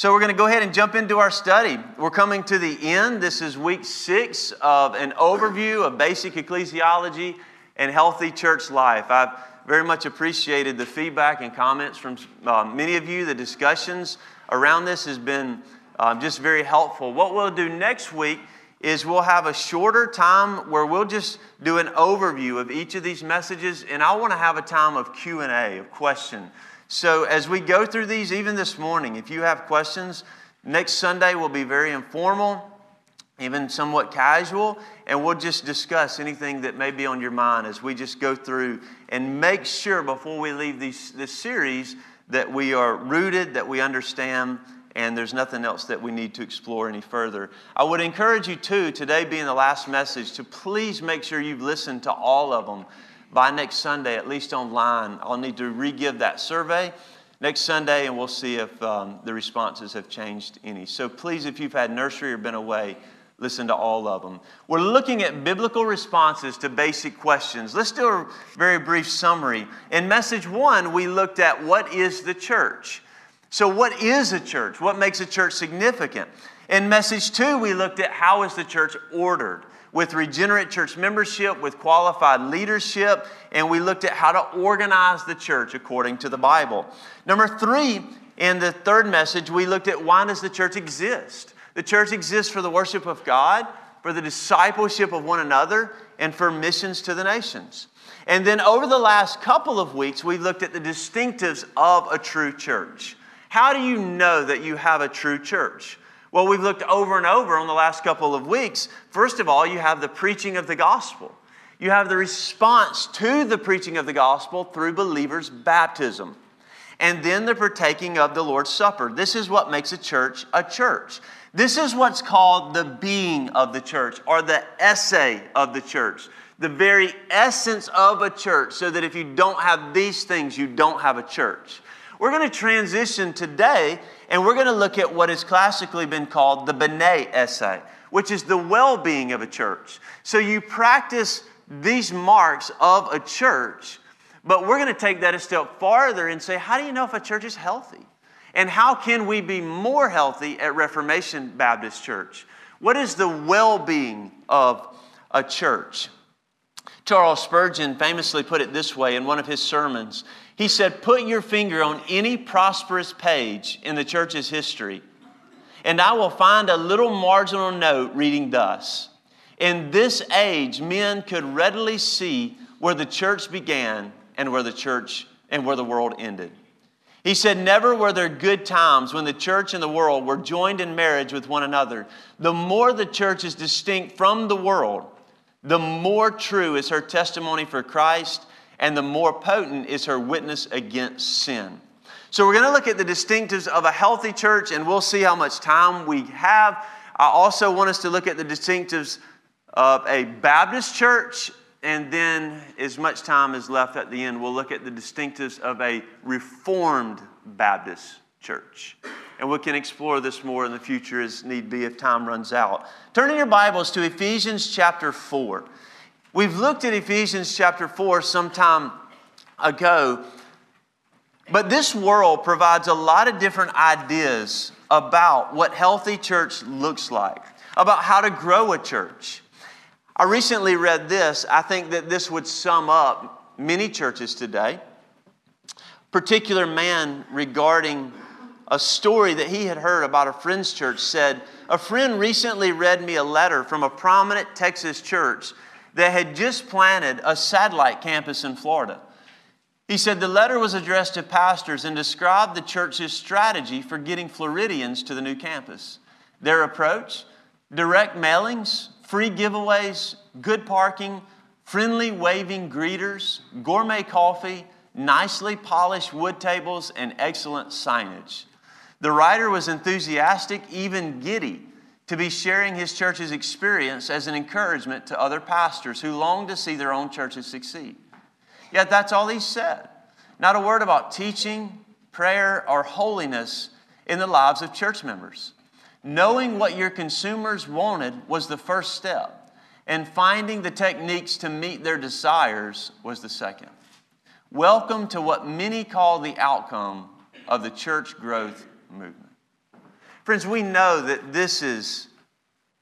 So, we're going to go ahead and jump into our study. We're coming to the end. This is week six of an overview of basic ecclesiology and healthy church life. I've very much appreciated the feedback and comments from uh, many of you. The discussions around this has been um, just very helpful. What we'll do next week is we'll have a shorter time where we'll just do an overview of each of these messages and i want to have a time of q&a of question so as we go through these even this morning if you have questions next sunday will be very informal even somewhat casual and we'll just discuss anything that may be on your mind as we just go through and make sure before we leave these, this series that we are rooted that we understand and there's nothing else that we need to explore any further. I would encourage you, too, today being the last message, to please make sure you've listened to all of them by next Sunday, at least online. I'll need to re give that survey next Sunday, and we'll see if um, the responses have changed any. So please, if you've had nursery or been away, listen to all of them. We're looking at biblical responses to basic questions. Let's do a very brief summary. In message one, we looked at what is the church. So, what is a church? What makes a church significant? In message two, we looked at how is the church ordered with regenerate church membership, with qualified leadership, and we looked at how to organize the church according to the Bible. Number three, in the third message, we looked at why does the church exist? The church exists for the worship of God, for the discipleship of one another, and for missions to the nations. And then over the last couple of weeks, we looked at the distinctives of a true church. How do you know that you have a true church? Well, we've looked over and over on the last couple of weeks. First of all, you have the preaching of the gospel. You have the response to the preaching of the gospel through believers' baptism. And then the partaking of the Lord's Supper. This is what makes a church a church. This is what's called the being of the church or the esse of the church, the very essence of a church, so that if you don't have these things, you don't have a church. We're going to transition today and we're going to look at what has classically been called the bene esse, which is the well being of a church. So you practice these marks of a church, but we're going to take that a step farther and say, how do you know if a church is healthy? And how can we be more healthy at Reformation Baptist Church? What is the well being of a church? Charles Spurgeon famously put it this way in one of his sermons. He said, Put your finger on any prosperous page in the church's history, and I will find a little marginal note reading thus In this age, men could readily see where the church began and where the church and where the world ended. He said, Never were there good times when the church and the world were joined in marriage with one another. The more the church is distinct from the world, the more true is her testimony for Christ and the more potent is her witness against sin. So, we're going to look at the distinctives of a healthy church, and we'll see how much time we have. I also want us to look at the distinctives of a Baptist church, and then, as much time is left at the end, we'll look at the distinctives of a Reformed Baptist church. And we can explore this more in the future as need be if time runs out. Turn in your Bibles to Ephesians chapter 4. We've looked at Ephesians chapter 4 some time ago, but this world provides a lot of different ideas about what healthy church looks like, about how to grow a church. I recently read this. I think that this would sum up many churches today. Particular man regarding a story that he had heard about a friend's church said, A friend recently read me a letter from a prominent Texas church that had just planted a satellite campus in Florida. He said the letter was addressed to pastors and described the church's strategy for getting Floridians to the new campus. Their approach direct mailings, free giveaways, good parking, friendly waving greeters, gourmet coffee, nicely polished wood tables, and excellent signage. The writer was enthusiastic, even giddy to be sharing his church's experience as an encouragement to other pastors who long to see their own churches succeed. Yet that's all he said. Not a word about teaching, prayer, or holiness in the lives of church members. Knowing what your consumers wanted was the first step, and finding the techniques to meet their desires was the second. Welcome to what many call the outcome of the church growth movement. Friends, we know that this is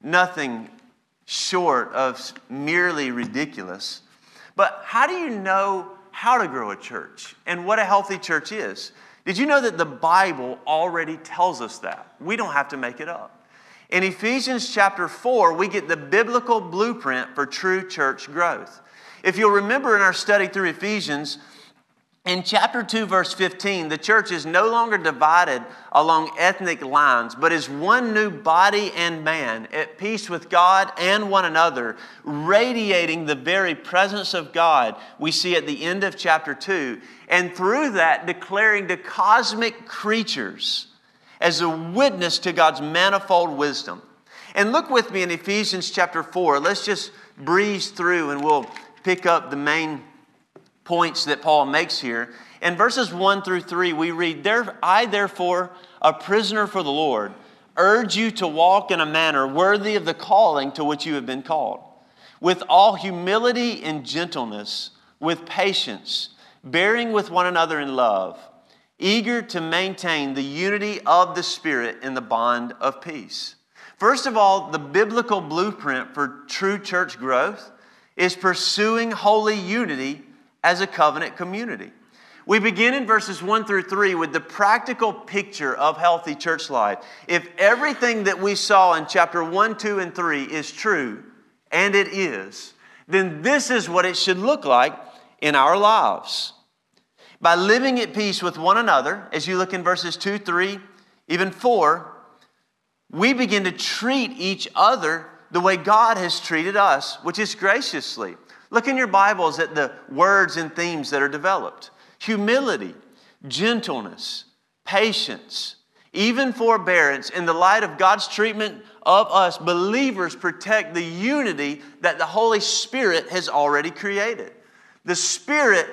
nothing short of merely ridiculous. But how do you know how to grow a church and what a healthy church is? Did you know that the Bible already tells us that? We don't have to make it up. In Ephesians chapter 4, we get the biblical blueprint for true church growth. If you'll remember in our study through Ephesians, in chapter 2, verse 15, the church is no longer divided along ethnic lines, but is one new body and man at peace with God and one another, radiating the very presence of God we see at the end of chapter 2, and through that declaring to cosmic creatures as a witness to God's manifold wisdom. And look with me in Ephesians chapter 4. Let's just breeze through and we'll pick up the main points that Paul makes here. In verses 1 through 3, we read, there, I therefore, a prisoner for the Lord, urge you to walk in a manner worthy of the calling to which you have been called, with all humility and gentleness, with patience, bearing with one another in love, eager to maintain the unity of the Spirit in the bond of peace. First of all, the biblical blueprint for true church growth is pursuing holy unity as a covenant community. We begin in verses 1 through 3 with the practical picture of healthy church life. If everything that we saw in chapter 1, 2, and 3 is true, and it is, then this is what it should look like in our lives. By living at peace with one another, as you look in verses 2, 3, even 4, we begin to treat each other the way God has treated us, which is graciously. Look in your Bibles at the words and themes that are developed humility, gentleness, patience, even forbearance. In the light of God's treatment of us, believers protect the unity that the Holy Spirit has already created. The Spirit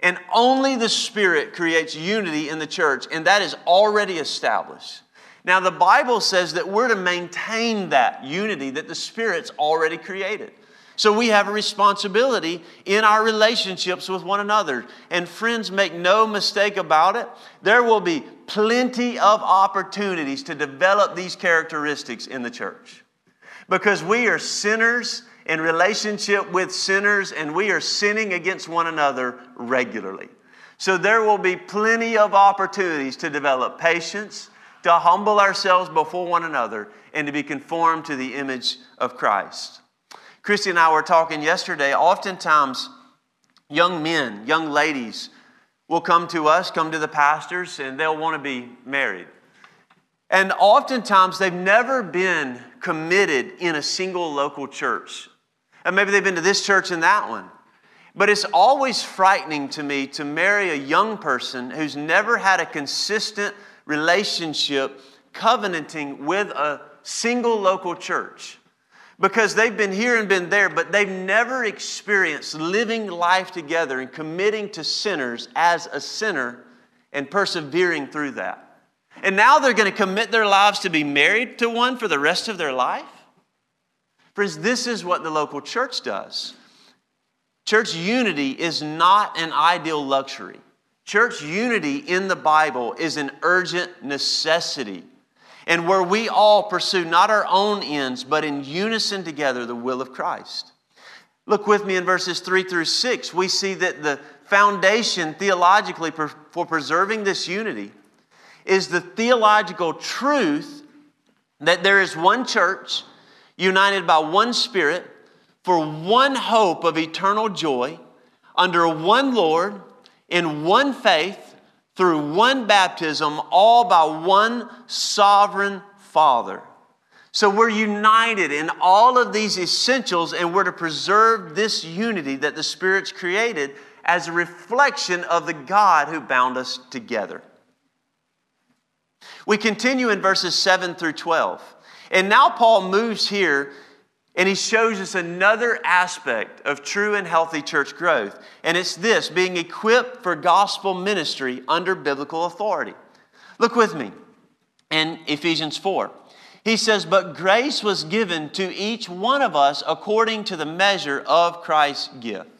and only the Spirit creates unity in the church, and that is already established. Now, the Bible says that we're to maintain that unity that the Spirit's already created. So we have a responsibility in our relationships with one another. And friends, make no mistake about it, there will be plenty of opportunities to develop these characteristics in the church. Because we are sinners in relationship with sinners, and we are sinning against one another regularly. So there will be plenty of opportunities to develop patience, to humble ourselves before one another, and to be conformed to the image of Christ. Christy and I were talking yesterday. Oftentimes, young men, young ladies will come to us, come to the pastors, and they'll want to be married. And oftentimes, they've never been committed in a single local church. And maybe they've been to this church and that one. But it's always frightening to me to marry a young person who's never had a consistent relationship covenanting with a single local church because they've been here and been there, but they've never experienced living life together and committing to sinners as a sinner and persevering through that. And now they're going to commit their lives to be married to one for the rest of their life? Friends, this is what the local church does. Church unity is not an ideal luxury. Church unity in the Bible is an urgent necessity and where we all pursue not our own ends, but in unison together the will of Christ. Look with me in verses 3 through 6. We see that the foundation theologically for preserving this unity is the theological truth that there is one church united by one spirit for one hope of eternal joy under one Lord in one faith through one baptism, all by one sovereign Father. So we're united in all of these essentials, and we're to preserve this unity that the Spirit's created as a reflection of the God who bound us together. We continue in verses 7 through 12. And now Paul moves here and he shows us another aspect of true and healthy church growth. And it's this being equipped for gospel ministry under biblical authority. Look with me in Ephesians 4. He says, But grace was given to each one of us according to the measure of Christ's gift.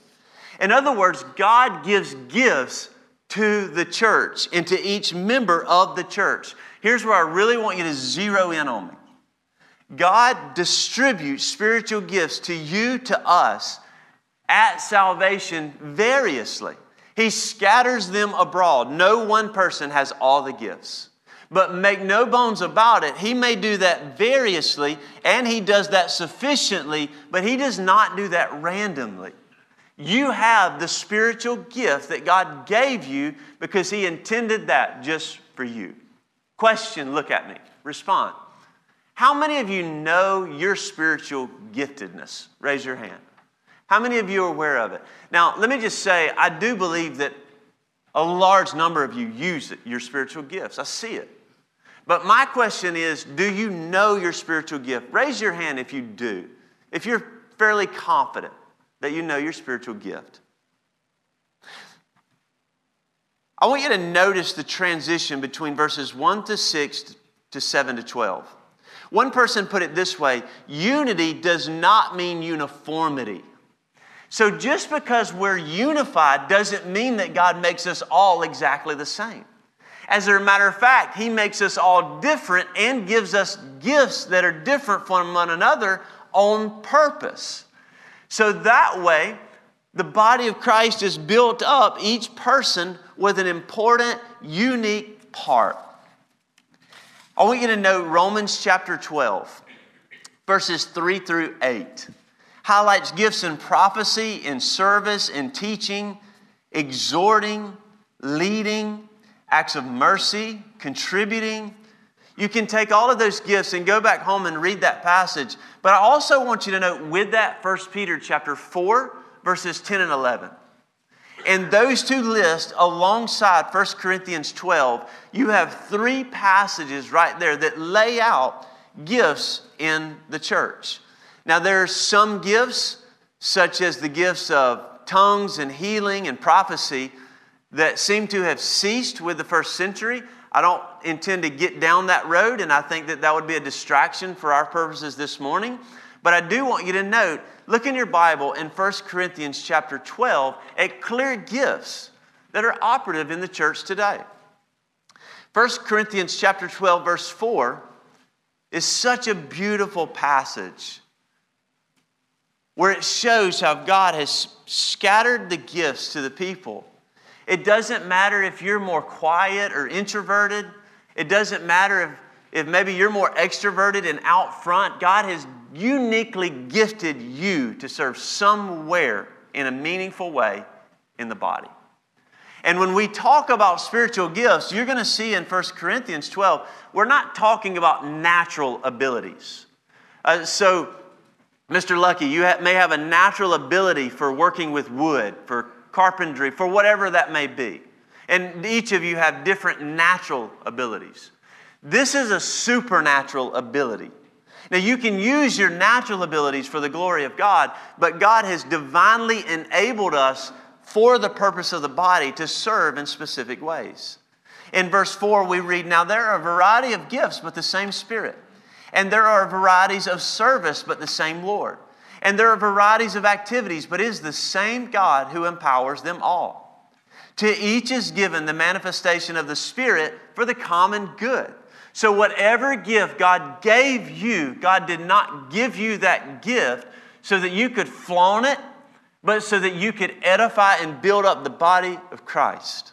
In other words, God gives gifts to the church and to each member of the church. here's where I really want you to zero in on me. God distributes spiritual gifts to you, to us, at salvation variously. He scatters them abroad. No one person has all the gifts. But make no bones about it, he may do that variously, and he does that sufficiently, but he does not do that randomly. You have the spiritual gift that God gave you because he intended that just for you. Question, look at me, respond. How many of you know your spiritual giftedness? Raise your hand. How many of you are aware of it? Now, let me just say, I do believe that a large number of you use it, your spiritual gifts. I see it. But my question is do you know your spiritual gift? Raise your hand if you do, if you're fairly confident that you know your spiritual gift. I want you to notice the transition between verses 1 to 6 to 7 to 12. One person put it this way unity does not mean uniformity. So just because we're unified doesn't mean that God makes us all exactly the same. As a matter of fact, He makes us all different and gives us gifts that are different from one another on purpose. So that way, the body of Christ is built up, each person with an important, unique part. I want you to know Romans chapter 12, verses 3 through 8 highlights gifts in prophecy, in service, in teaching, exhorting, leading, acts of mercy, contributing. You can take all of those gifts and go back home and read that passage. But I also want you to note with that 1 Peter chapter 4, verses 10 and 11. In those two lists, alongside 1 Corinthians 12, you have three passages right there that lay out gifts in the church. Now, there are some gifts, such as the gifts of tongues and healing and prophecy, that seem to have ceased with the first century. I don't intend to get down that road, and I think that that would be a distraction for our purposes this morning. But I do want you to note look in your Bible in 1 Corinthians chapter 12 at clear gifts that are operative in the church today. 1 Corinthians chapter 12 verse 4 is such a beautiful passage where it shows how God has scattered the gifts to the people. It doesn't matter if you're more quiet or introverted. It doesn't matter if, if maybe you're more extroverted and out front. God has uniquely gifted you to serve somewhere in a meaningful way in the body. And when we talk about spiritual gifts, you're going to see in 1 Corinthians 12, we're not talking about natural abilities. Uh, so Mr. Lucky, you may have a natural ability for working with wood, for carpentry, for whatever that may be. And each of you have different natural abilities. This is a supernatural ability. Now, you can use your natural abilities for the glory of God, but God has divinely enabled us for the purpose of the body to serve in specific ways. In verse 4, we read, Now there are a variety of gifts, but the same Spirit. And there are varieties of service, but the same Lord. And there are varieties of activities, but it is the same God who empowers them all. To each is given the manifestation of the Spirit for the common good. So, whatever gift God gave you, God did not give you that gift so that you could flaunt it, but so that you could edify and build up the body of Christ.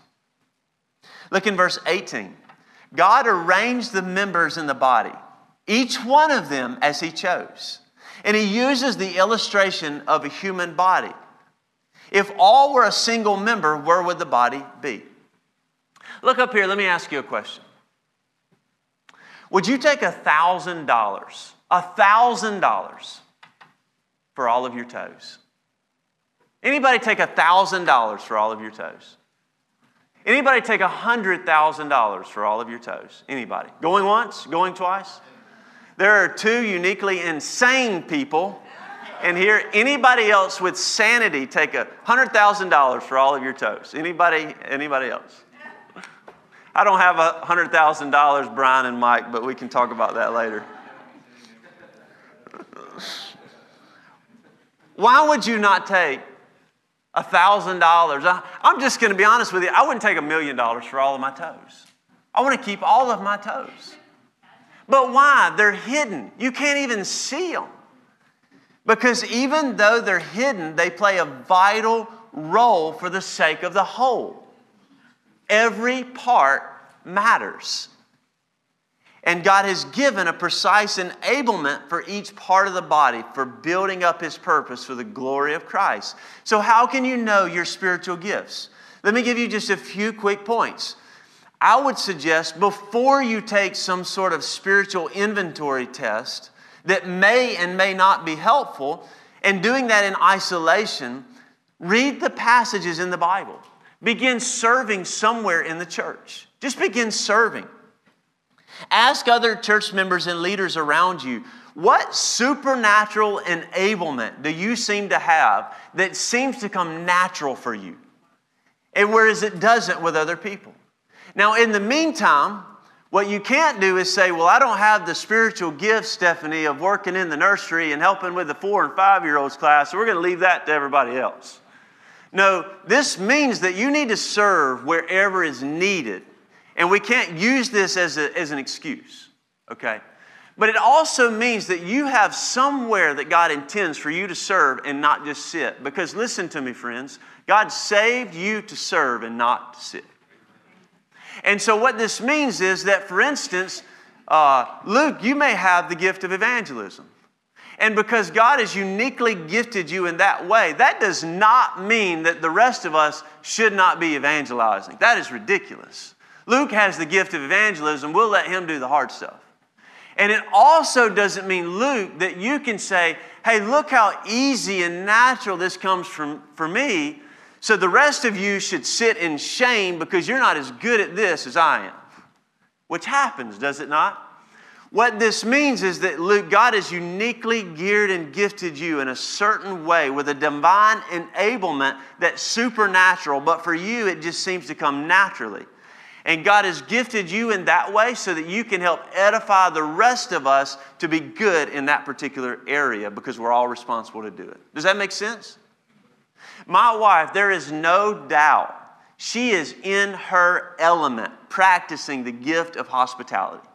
Look in verse 18. God arranged the members in the body each one of them as he chose. And he uses the illustration of a human body. If all were a single member, where would the body be? Look up here, let me ask you a question. Would you take a thousand dollars, a thousand dollars for all of your toes? Anybody take a thousand dollars for all of your toes? Anybody take a hundred thousand dollars for all of your toes? Anybody? Going once? Going twice? There are two uniquely insane people. And here, anybody else with sanity take a $100,000 for all of your toes? Anybody, anybody else? I don't have a $100,000, Brian and Mike, but we can talk about that later. Why would you not take a $1,000? I'm just going to be honest with you. I wouldn't take a million dollars for all of my toes. I want to keep all of my toes. But why? They're hidden. You can't even see them. Because even though they're hidden, they play a vital role for the sake of the whole. Every part matters. And God has given a precise enablement for each part of the body for building up His purpose for the glory of Christ. So, how can you know your spiritual gifts? Let me give you just a few quick points. I would suggest before you take some sort of spiritual inventory test that may and may not be helpful, and doing that in isolation, read the passages in the Bible. Begin serving somewhere in the church. Just begin serving. Ask other church members and leaders around you what supernatural enablement do you seem to have that seems to come natural for you, and whereas it doesn't with other people? Now, in the meantime, what you can't do is say, Well, I don't have the spiritual gift, Stephanie, of working in the nursery and helping with the four and five year olds class, so we're going to leave that to everybody else. No, this means that you need to serve wherever is needed and we can't use this as, a, as an excuse, okay? But it also means that you have somewhere that God intends for you to serve and not just sit. Because listen to me, friends, God saved you to serve and not to sit. And so, what this means is that, for instance, uh, Luke, you may have the gift of evangelism. And because God has uniquely gifted you in that way, that does not mean that the rest of us should not be evangelizing. That is ridiculous. Luke has the gift of evangelism. We'll let him do the hard stuff. And it also doesn't mean, Luke, that you can say, hey, look how easy and natural this comes from for me. So the rest of you should sit in shame because you're not as good at this as I am. Which happens, does it not? What this means is that Luke, God has uniquely geared and gifted you in a certain way with a divine enablement that's supernatural, but for you it just seems to come naturally. And God has gifted you in that way so that you can help edify the rest of us to be good in that particular area because we're all responsible to do it. Does that make sense? My wife, there is no doubt, she is in her element practicing the gift of hospitality.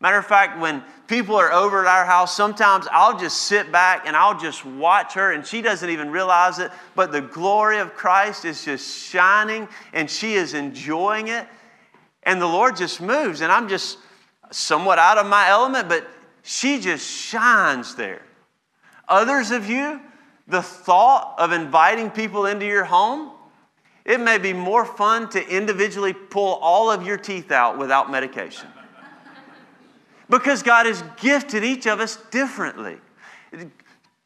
Matter of fact, when people are over at our house, sometimes I'll just sit back and I'll just watch her, and she doesn't even realize it, but the glory of Christ is just shining and she is enjoying it. And the Lord just moves, and I'm just somewhat out of my element, but she just shines there. Others of you, the thought of inviting people into your home, it may be more fun to individually pull all of your teeth out without medication. Because God has gifted each of us differently.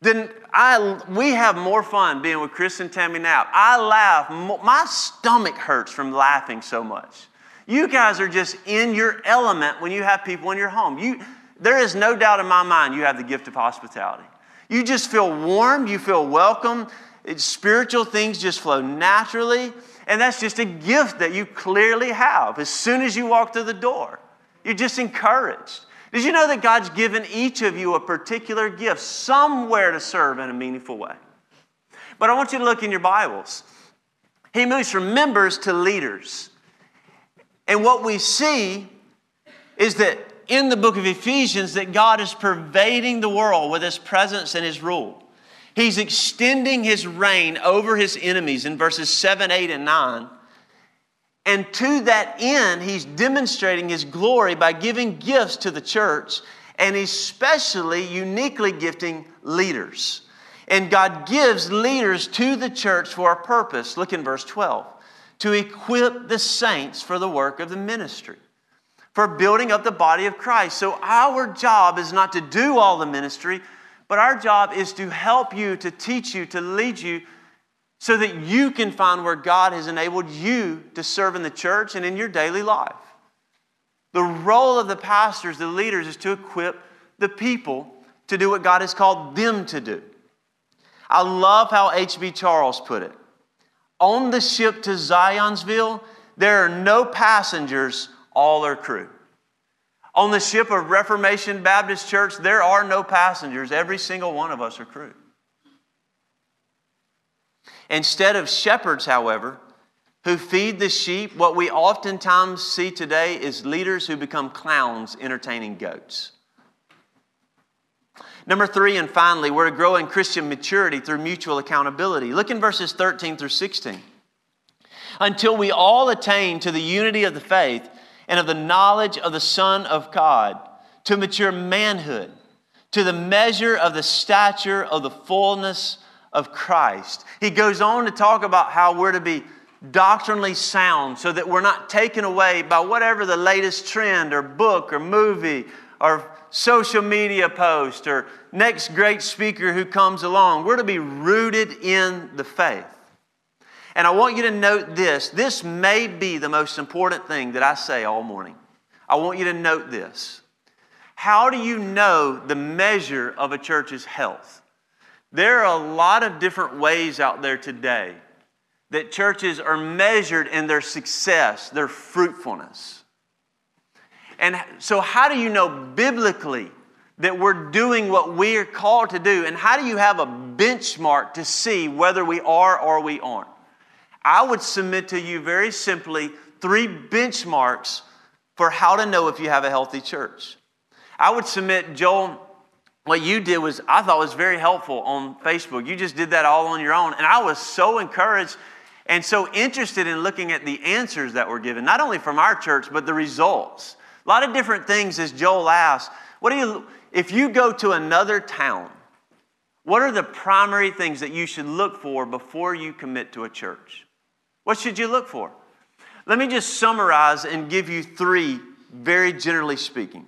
Then I, we have more fun being with Chris and Tammy now. I laugh, my stomach hurts from laughing so much. You guys are just in your element when you have people in your home. You, there is no doubt in my mind you have the gift of hospitality. You just feel warm, you feel welcome. Spiritual things just flow naturally. And that's just a gift that you clearly have. As soon as you walk through the door, you're just encouraged. Did you know that God's given each of you a particular gift, somewhere to serve in a meaningful way? But I want you to look in your Bibles. He moves from members to leaders. And what we see is that in the book of Ephesians that God is pervading the world with his presence and his rule. He's extending his reign over his enemies in verses 7, 8, and 9. And to that end, he's demonstrating his glory by giving gifts to the church, and especially uniquely gifting leaders. And God gives leaders to the church for a purpose. Look in verse 12 to equip the saints for the work of the ministry, for building up the body of Christ. So, our job is not to do all the ministry, but our job is to help you, to teach you, to lead you, so that you can find where God has enabled you to serve in the church and in your daily life. The role of the pastors, the leaders, is to equip the people to do what God has called them to do. I love how H.B. Charles put it. On the ship to Zionsville, there are no passengers, all are crew. On the ship of Reformation Baptist Church, there are no passengers. Every single one of us are crew. Instead of shepherds, however, who feed the sheep. What we oftentimes see today is leaders who become clowns entertaining goats. Number three, and finally, we're to grow in Christian maturity through mutual accountability. Look in verses 13 through 16. Until we all attain to the unity of the faith and of the knowledge of the Son of God, to mature manhood, to the measure of the stature of the fullness of Christ. He goes on to talk about how we're to be doctrinally sound so that we're not taken away by whatever the latest trend or book or movie or social media post or next great speaker who comes along. We're to be rooted in the faith. And I want you to note this. This may be the most important thing that I say all morning. I want you to note this. How do you know the measure of a church's health? There are a lot of different ways out there today that churches are measured in their success, their fruitfulness. And so, how do you know biblically that we're doing what we are called to do? And how do you have a benchmark to see whether we are or we aren't? I would submit to you very simply three benchmarks for how to know if you have a healthy church. I would submit, Joel, what you did was, I thought was very helpful on Facebook. You just did that all on your own. And I was so encouraged and so interested in looking at the answers that were given, not only from our church, but the results. A lot of different things, as Joel asked. What do you, if you go to another town, what are the primary things that you should look for before you commit to a church? What should you look for? Let me just summarize and give you three, very generally speaking.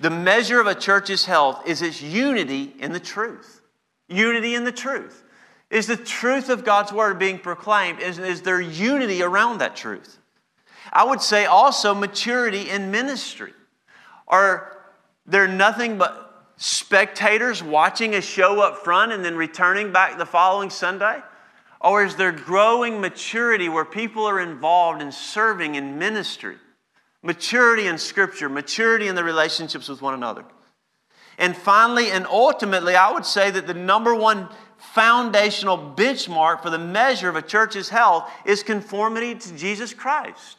The measure of a church's health is its unity in the truth. Unity in the truth. Is the truth of God's word being proclaimed? Is, is there unity around that truth? I would say also maturity in ministry. Are there nothing but spectators watching a show up front and then returning back the following Sunday? Or is there growing maturity where people are involved in serving in ministry? Maturity in Scripture, maturity in the relationships with one another. And finally and ultimately, I would say that the number one foundational benchmark for the measure of a church's health is conformity to Jesus Christ.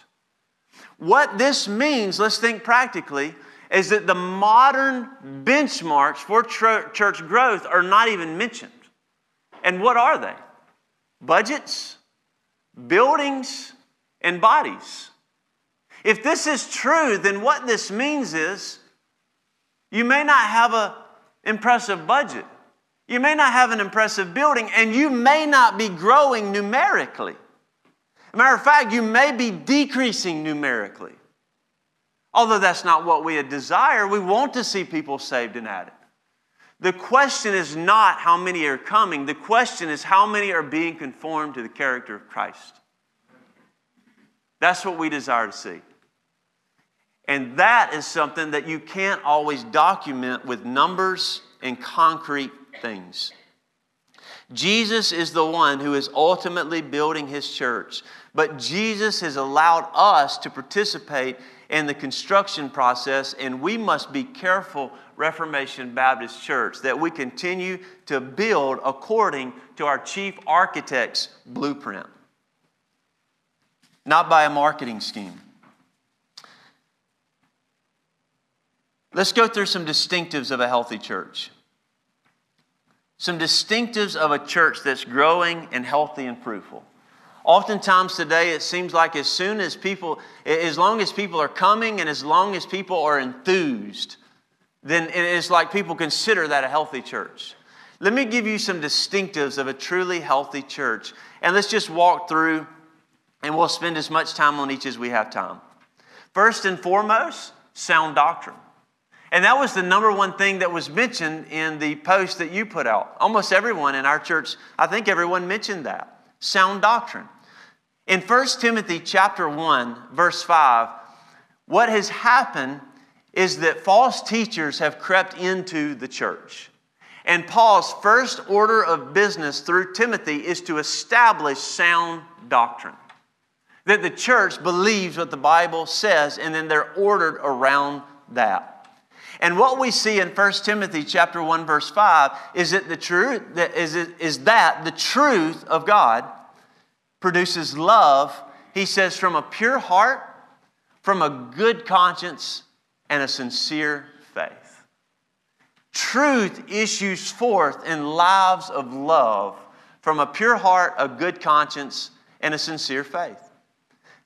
What this means, let's think practically, is that the modern benchmarks for church growth are not even mentioned. And what are they? budgets, buildings, and bodies. If this is true, then what this means is you may not have an impressive budget, you may not have an impressive building, and you may not be growing numerically. Matter of fact, you may be decreasing numerically. Although that's not what we desire, we want to see people saved and added. The question is not how many are coming, the question is how many are being conformed to the character of Christ. That's what we desire to see. And that is something that you can't always document with numbers and concrete things. Jesus is the one who is ultimately building his church, but Jesus has allowed us to participate in the construction process, and we must be careful Reformation Baptist Church, that we continue to build according to our chief architect's blueprint, not by a marketing scheme. Let's go through some distinctives of a healthy church. Some distinctives of a church that's growing and healthy and fruitful. Oftentimes today, it seems like as soon as people, as long as people are coming and as long as people are enthused, then it is like people consider that a healthy church. Let me give you some distinctives of a truly healthy church. And let's just walk through, and we'll spend as much time on each as we have time. First and foremost, sound doctrine. And that was the number one thing that was mentioned in the post that you put out. Almost everyone in our church, I think everyone mentioned that. Sound doctrine. In 1 Timothy chapter 1, verse 5, what has happened is that false teachers have crept into the church. And Paul's first order of business through Timothy is to establish sound doctrine. That the church believes what the Bible says and then they're ordered around that. And what we see in 1 Timothy chapter 1 verse 5 is that the truth is, is that the truth of God produces love, he says, from a pure heart, from a good conscience, and a sincere faith. Truth issues forth in lives of love from a pure heart, a good conscience, and a sincere faith.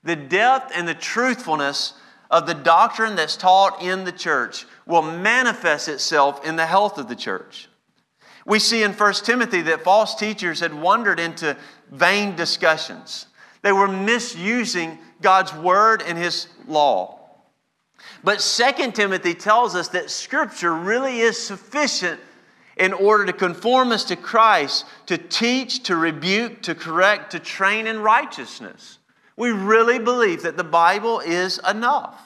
The depth and the truthfulness of the doctrine that's taught in the church will manifest itself in the health of the church. We see in 1 Timothy that false teachers had wandered into vain discussions. They were misusing God's word and his law. But 2 Timothy tells us that scripture really is sufficient in order to conform us to Christ, to teach, to rebuke, to correct, to train in righteousness. We really believe that the Bible is enough.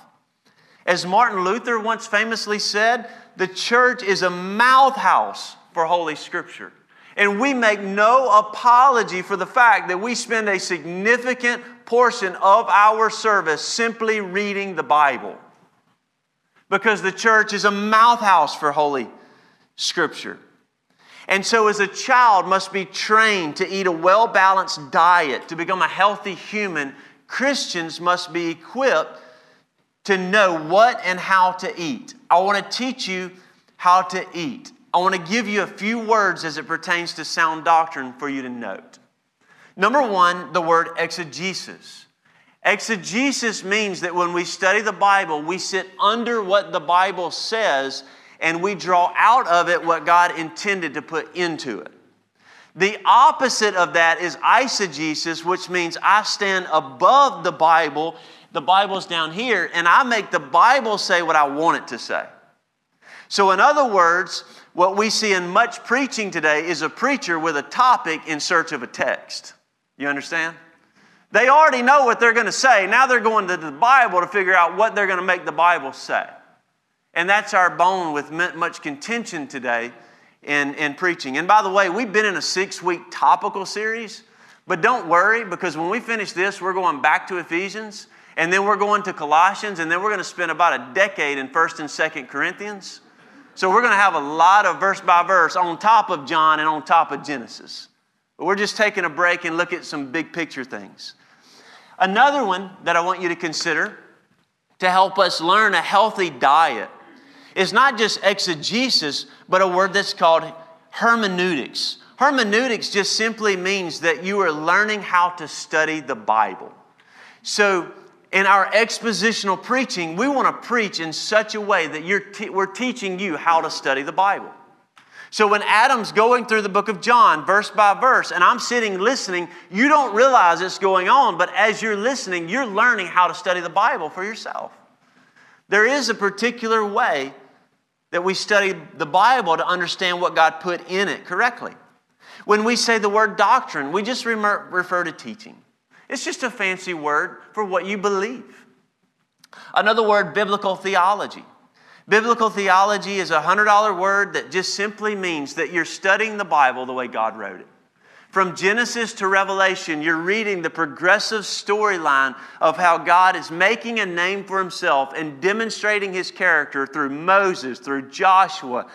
As Martin Luther once famously said, the church is a mouth house for Holy Scripture. And we make no apology for the fact that we spend a significant portion of our service simply reading the Bible. Because the church is a mouth house for Holy Scripture. And so, as a child must be trained to eat a well balanced diet to become a healthy human, Christians must be equipped to know what and how to eat. I want to teach you how to eat. I want to give you a few words as it pertains to sound doctrine for you to note. Number one, the word exegesis. Exegesis means that when we study the Bible, we sit under what the Bible says and we draw out of it what God intended to put into it. The opposite of that is eisegesis, which means I stand above the Bible. The Bible's down here, and I make the Bible say what I want it to say. So, in other words, what we see in much preaching today is a preacher with a topic in search of a text. You understand? They already know what they're going to say. Now they're going to the Bible to figure out what they're going to make the Bible say. And that's our bone with much contention today in, in preaching. And by the way, we've been in a six week topical series, but don't worry because when we finish this, we're going back to Ephesians and then we're going to Colossians and then we're going to spend about a decade in 1st and 2nd Corinthians. So we're going to have a lot of verse by verse on top of John and on top of Genesis. But we're just taking a break and look at some big picture things. Another one that I want you to consider to help us learn a healthy diet is not just exegesis, but a word that's called hermeneutics. Hermeneutics just simply means that you are learning how to study the Bible. So, in our expositional preaching, we want to preach in such a way that you're te- we're teaching you how to study the Bible. So when Adam's going through the book of John, verse by verse, and I'm sitting listening, you don't realize it's going on, but as you're listening, you're learning how to study the Bible for yourself. There is a particular way that we study the Bible to understand what God put in it correctly. When we say the word doctrine, we just refer to teaching. It's just a fancy word for what you believe. Another word, biblical theology. Biblical theology is a $100 word that just simply means that you're studying the Bible the way God wrote it. From Genesis to Revelation, you're reading the progressive storyline of how God is making a name for himself and demonstrating his character through Moses, through Joshua,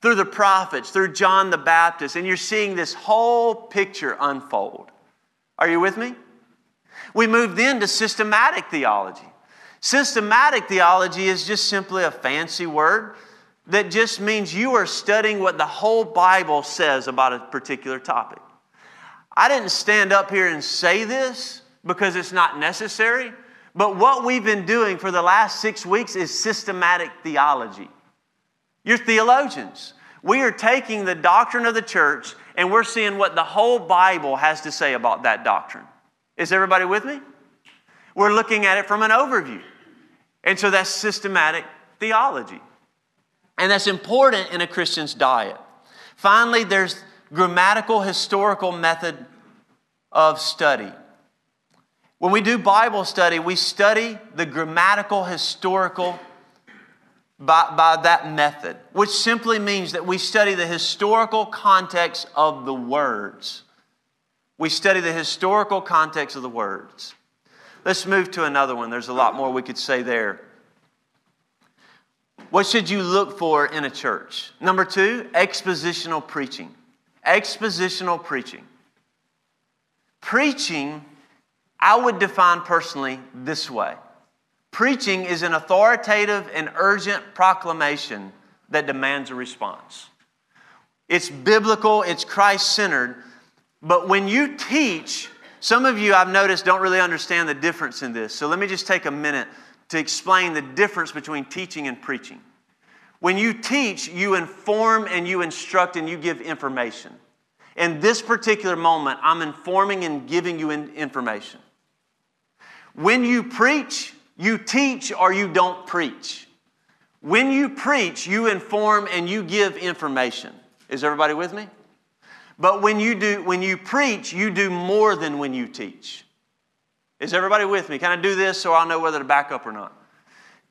through the prophets, through John the Baptist, and you're seeing this whole picture unfold. Are you with me? We move then to systematic theology. Systematic theology is just simply a fancy word that just means you are studying what the whole Bible says about a particular topic. I didn't stand up here and say this because it's not necessary, but what we've been doing for the last six weeks is systematic theology. You're theologians. We are taking the doctrine of the church and we're seeing what the whole Bible has to say about that doctrine. Is everybody with me? We're looking at it from an overview. And so that's systematic theology. And that's important in a Christian's diet. Finally, there's grammatical historical method of study. When we do Bible study, we study the grammatical historical by, by that method, which simply means that we study the historical context of the words. We study the historical context of the words. Let's move to another one. There's a lot more we could say there. What should you look for in a church? Number two, expositional preaching expositional preaching. Preaching I would define personally this way Preaching is an authoritative and urgent proclamation that demands a response. It's biblical, it's Christ centered, but when you teach, some of you I've noticed don't really understand the difference in this. So let me just take a minute to explain the difference between teaching and preaching. When you teach, you inform and you instruct and you give information. In this particular moment, I'm informing and giving you information. When you preach, you teach or you don't preach. When you preach, you inform and you give information. Is everybody with me? But when you do when you preach, you do more than when you teach. Is everybody with me? Can I do this so I'll know whether to back up or not?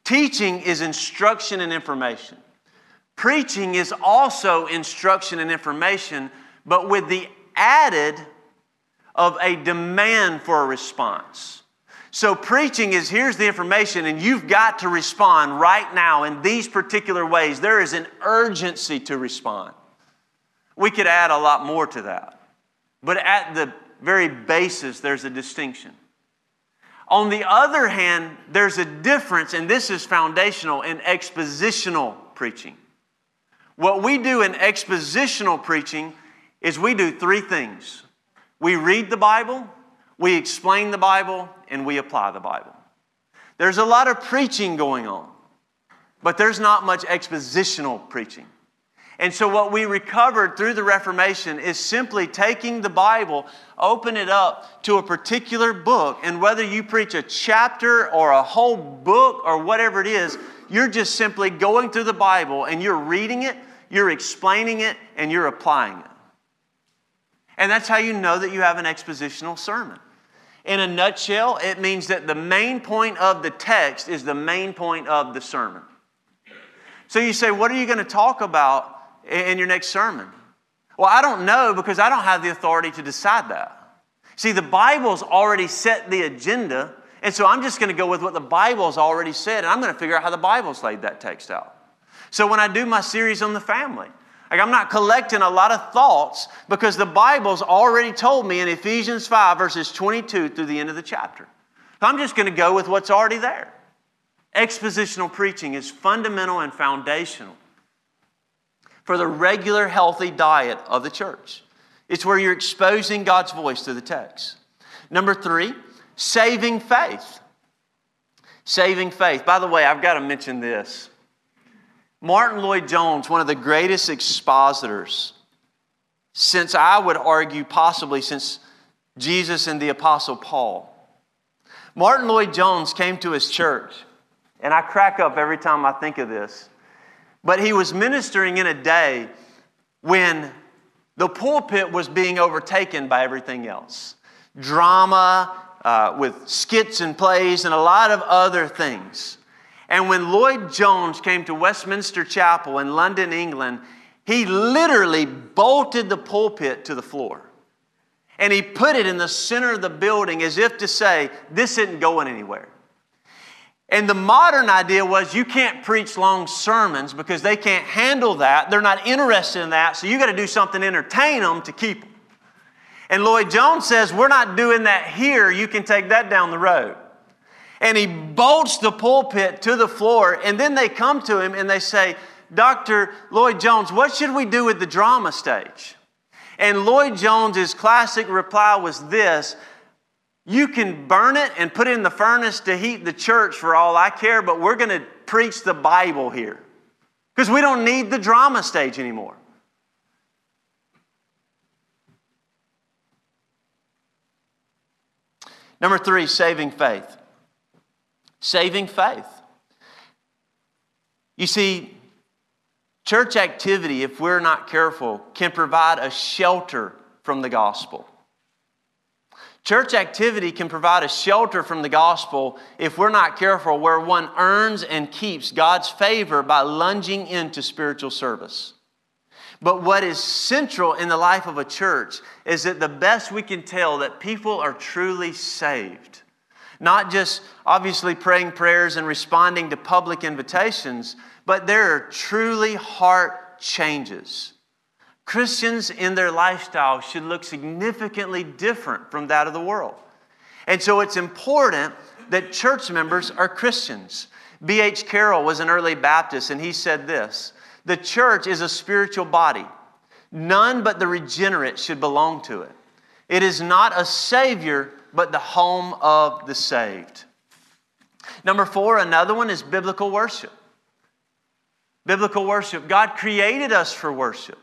Teaching is instruction and information. Preaching is also instruction and information, but with the added of a demand for a response. So, preaching is here's the information, and you've got to respond right now in these particular ways. There is an urgency to respond. We could add a lot more to that. But at the very basis, there's a distinction. On the other hand, there's a difference, and this is foundational in expositional preaching. What we do in expositional preaching is we do three things we read the Bible, we explain the Bible, and we apply the Bible. There's a lot of preaching going on, but there's not much expositional preaching. And so, what we recovered through the Reformation is simply taking the Bible, open it up to a particular book, and whether you preach a chapter or a whole book or whatever it is, you're just simply going through the Bible and you're reading it, you're explaining it, and you're applying it. And that's how you know that you have an expositional sermon. In a nutshell, it means that the main point of the text is the main point of the sermon. So you say, What are you going to talk about in your next sermon? Well, I don't know because I don't have the authority to decide that. See, the Bible's already set the agenda, and so I'm just going to go with what the Bible's already said, and I'm going to figure out how the Bible's laid that text out. So when I do my series on the family, like, I'm not collecting a lot of thoughts because the Bible's already told me in Ephesians 5, verses 22 through the end of the chapter. So I'm just going to go with what's already there. Expositional preaching is fundamental and foundational for the regular, healthy diet of the church. It's where you're exposing God's voice through the text. Number three, saving faith. Saving faith. By the way, I've got to mention this. Martyn Lloyd-Jones, one of the greatest expositors, since I would argue possibly since Jesus and the Apostle Paul. Martyn Lloyd-Jones came to his church, and I crack up every time I think of this. But he was ministering in a day when the pulpit was being overtaken by everything else drama, uh, with skits and plays, and a lot of other things. And when Lloyd Jones came to Westminster Chapel in London, England, he literally bolted the pulpit to the floor. And he put it in the center of the building as if to say, This isn't going anywhere. And the modern idea was you can't preach long sermons because they can't handle that. They're not interested in that. So you got to do something to entertain them to keep them. And Lloyd Jones says, We're not doing that here. You can take that down the road and he bolts the pulpit to the floor. And then they come to him and they say, Dr. Lloyd Jones, what should we do with the drama stage? And Lloyd Jones's classic reply was this You can burn it and put it in the furnace to heat the church for all I care, but we're going to preach the Bible here because we don't need the drama stage anymore. Number three, saving faith saving faith. You see, church activity, if we're not careful, can provide a shelter from the gospel. Church activity can provide a shelter from the gospel if we're not careful, where one earns and keeps God's favor by lunging into spiritual service. But what is central in the life of a church is that the best we can tell that people are truly saved not just obviously praying prayers and responding to public invitations, but there are truly heart changes. Christians in their lifestyle should look significantly different from that of the world. And so it's important that church members are Christians. B.H. Carroll was an early Baptist, and he said this The church is a spiritual body. None but the regenerate should belong to it. It is not a savior, but the home of the saved. Number four, another one is biblical worship. Biblical worship. God created us for worship.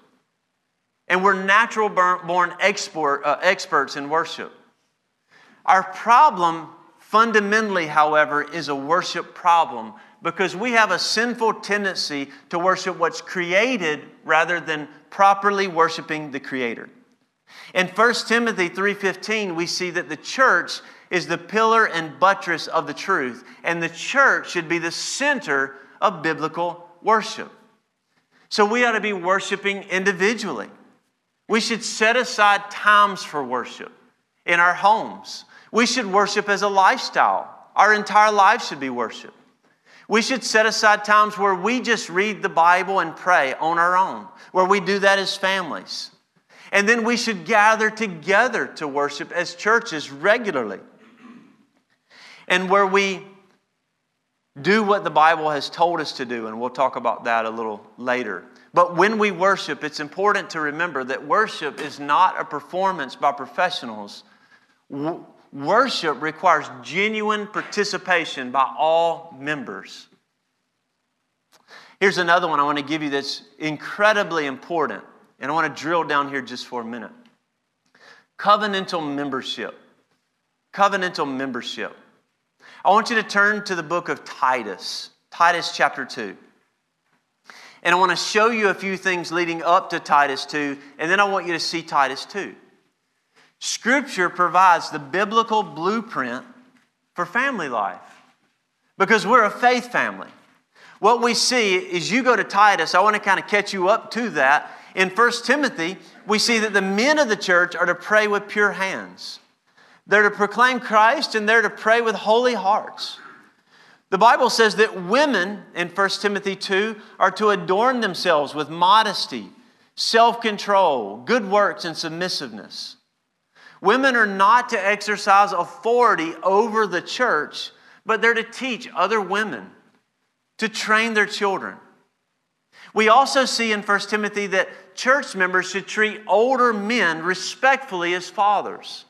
And we're natural born export, uh, experts in worship. Our problem, fundamentally, however, is a worship problem because we have a sinful tendency to worship what's created rather than properly worshiping the creator. In 1 Timothy 3:15 we see that the church is the pillar and buttress of the truth and the church should be the center of biblical worship. So we ought to be worshiping individually. We should set aside times for worship in our homes. We should worship as a lifestyle. Our entire life should be worship. We should set aside times where we just read the Bible and pray on our own, where we do that as families. And then we should gather together to worship as churches regularly. And where we do what the Bible has told us to do, and we'll talk about that a little later. But when we worship, it's important to remember that worship is not a performance by professionals. W- worship requires genuine participation by all members. Here's another one I want to give you that's incredibly important, and I want to drill down here just for a minute. Covenantal membership. Covenantal membership. I want you to turn to the book of Titus, Titus chapter 2. And I want to show you a few things leading up to Titus 2, and then I want you to see Titus 2. Scripture provides the biblical blueprint for family life because we're a faith family. What we see is you go to Titus, I want to kind of catch you up to that. In 1 Timothy, we see that the men of the church are to pray with pure hands. They're to proclaim Christ and they're to pray with holy hearts. The Bible says that women in 1 Timothy 2 are to adorn themselves with modesty, self control, good works, and submissiveness. Women are not to exercise authority over the church, but they're to teach other women, to train their children. We also see in 1 Timothy that church members should treat older men respectfully as fathers.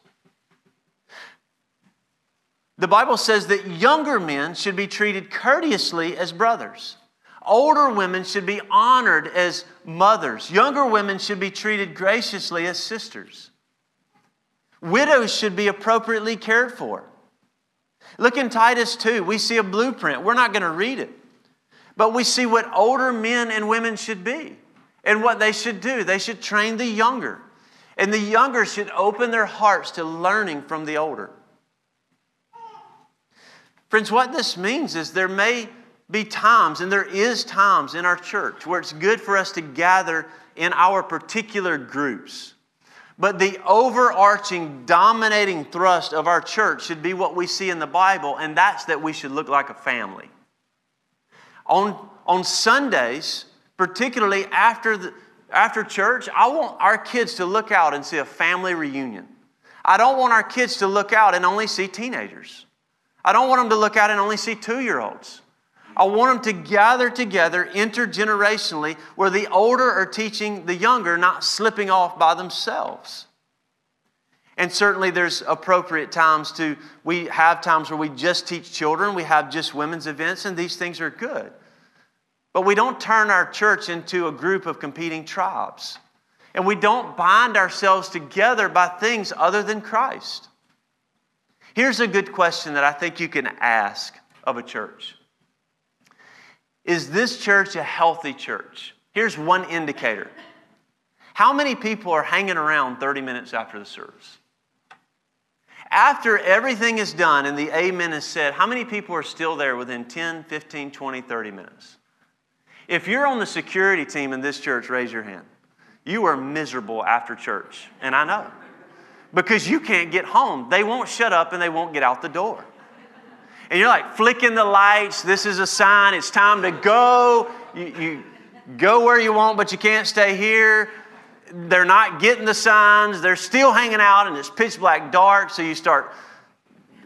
The Bible says that younger men should be treated courteously as brothers. Older women should be honored as mothers. Younger women should be treated graciously as sisters. Widows should be appropriately cared for. Look in Titus 2, we see a blueprint. We're not going to read it, but we see what older men and women should be and what they should do. They should train the younger, and the younger should open their hearts to learning from the older. Friends, what this means is there may be times, and there is times in our church where it's good for us to gather in our particular groups. But the overarching, dominating thrust of our church should be what we see in the Bible, and that's that we should look like a family. On, on Sundays, particularly after, the, after church, I want our kids to look out and see a family reunion. I don't want our kids to look out and only see teenagers. I don't want them to look out and only see two year olds. I want them to gather together intergenerationally where the older are teaching the younger, not slipping off by themselves. And certainly there's appropriate times to, we have times where we just teach children, we have just women's events, and these things are good. But we don't turn our church into a group of competing tribes. And we don't bind ourselves together by things other than Christ. Here's a good question that I think you can ask of a church Is this church a healthy church? Here's one indicator. How many people are hanging around 30 minutes after the service? After everything is done and the amen is said, how many people are still there within 10, 15, 20, 30 minutes? If you're on the security team in this church, raise your hand. You are miserable after church, and I know because you can't get home. They won't shut up and they won't get out the door. And you're like flicking the lights. This is a sign. It's time to go. You, you go where you want, but you can't stay here. They're not getting the signs. They're still hanging out, and it's pitch black dark. So you start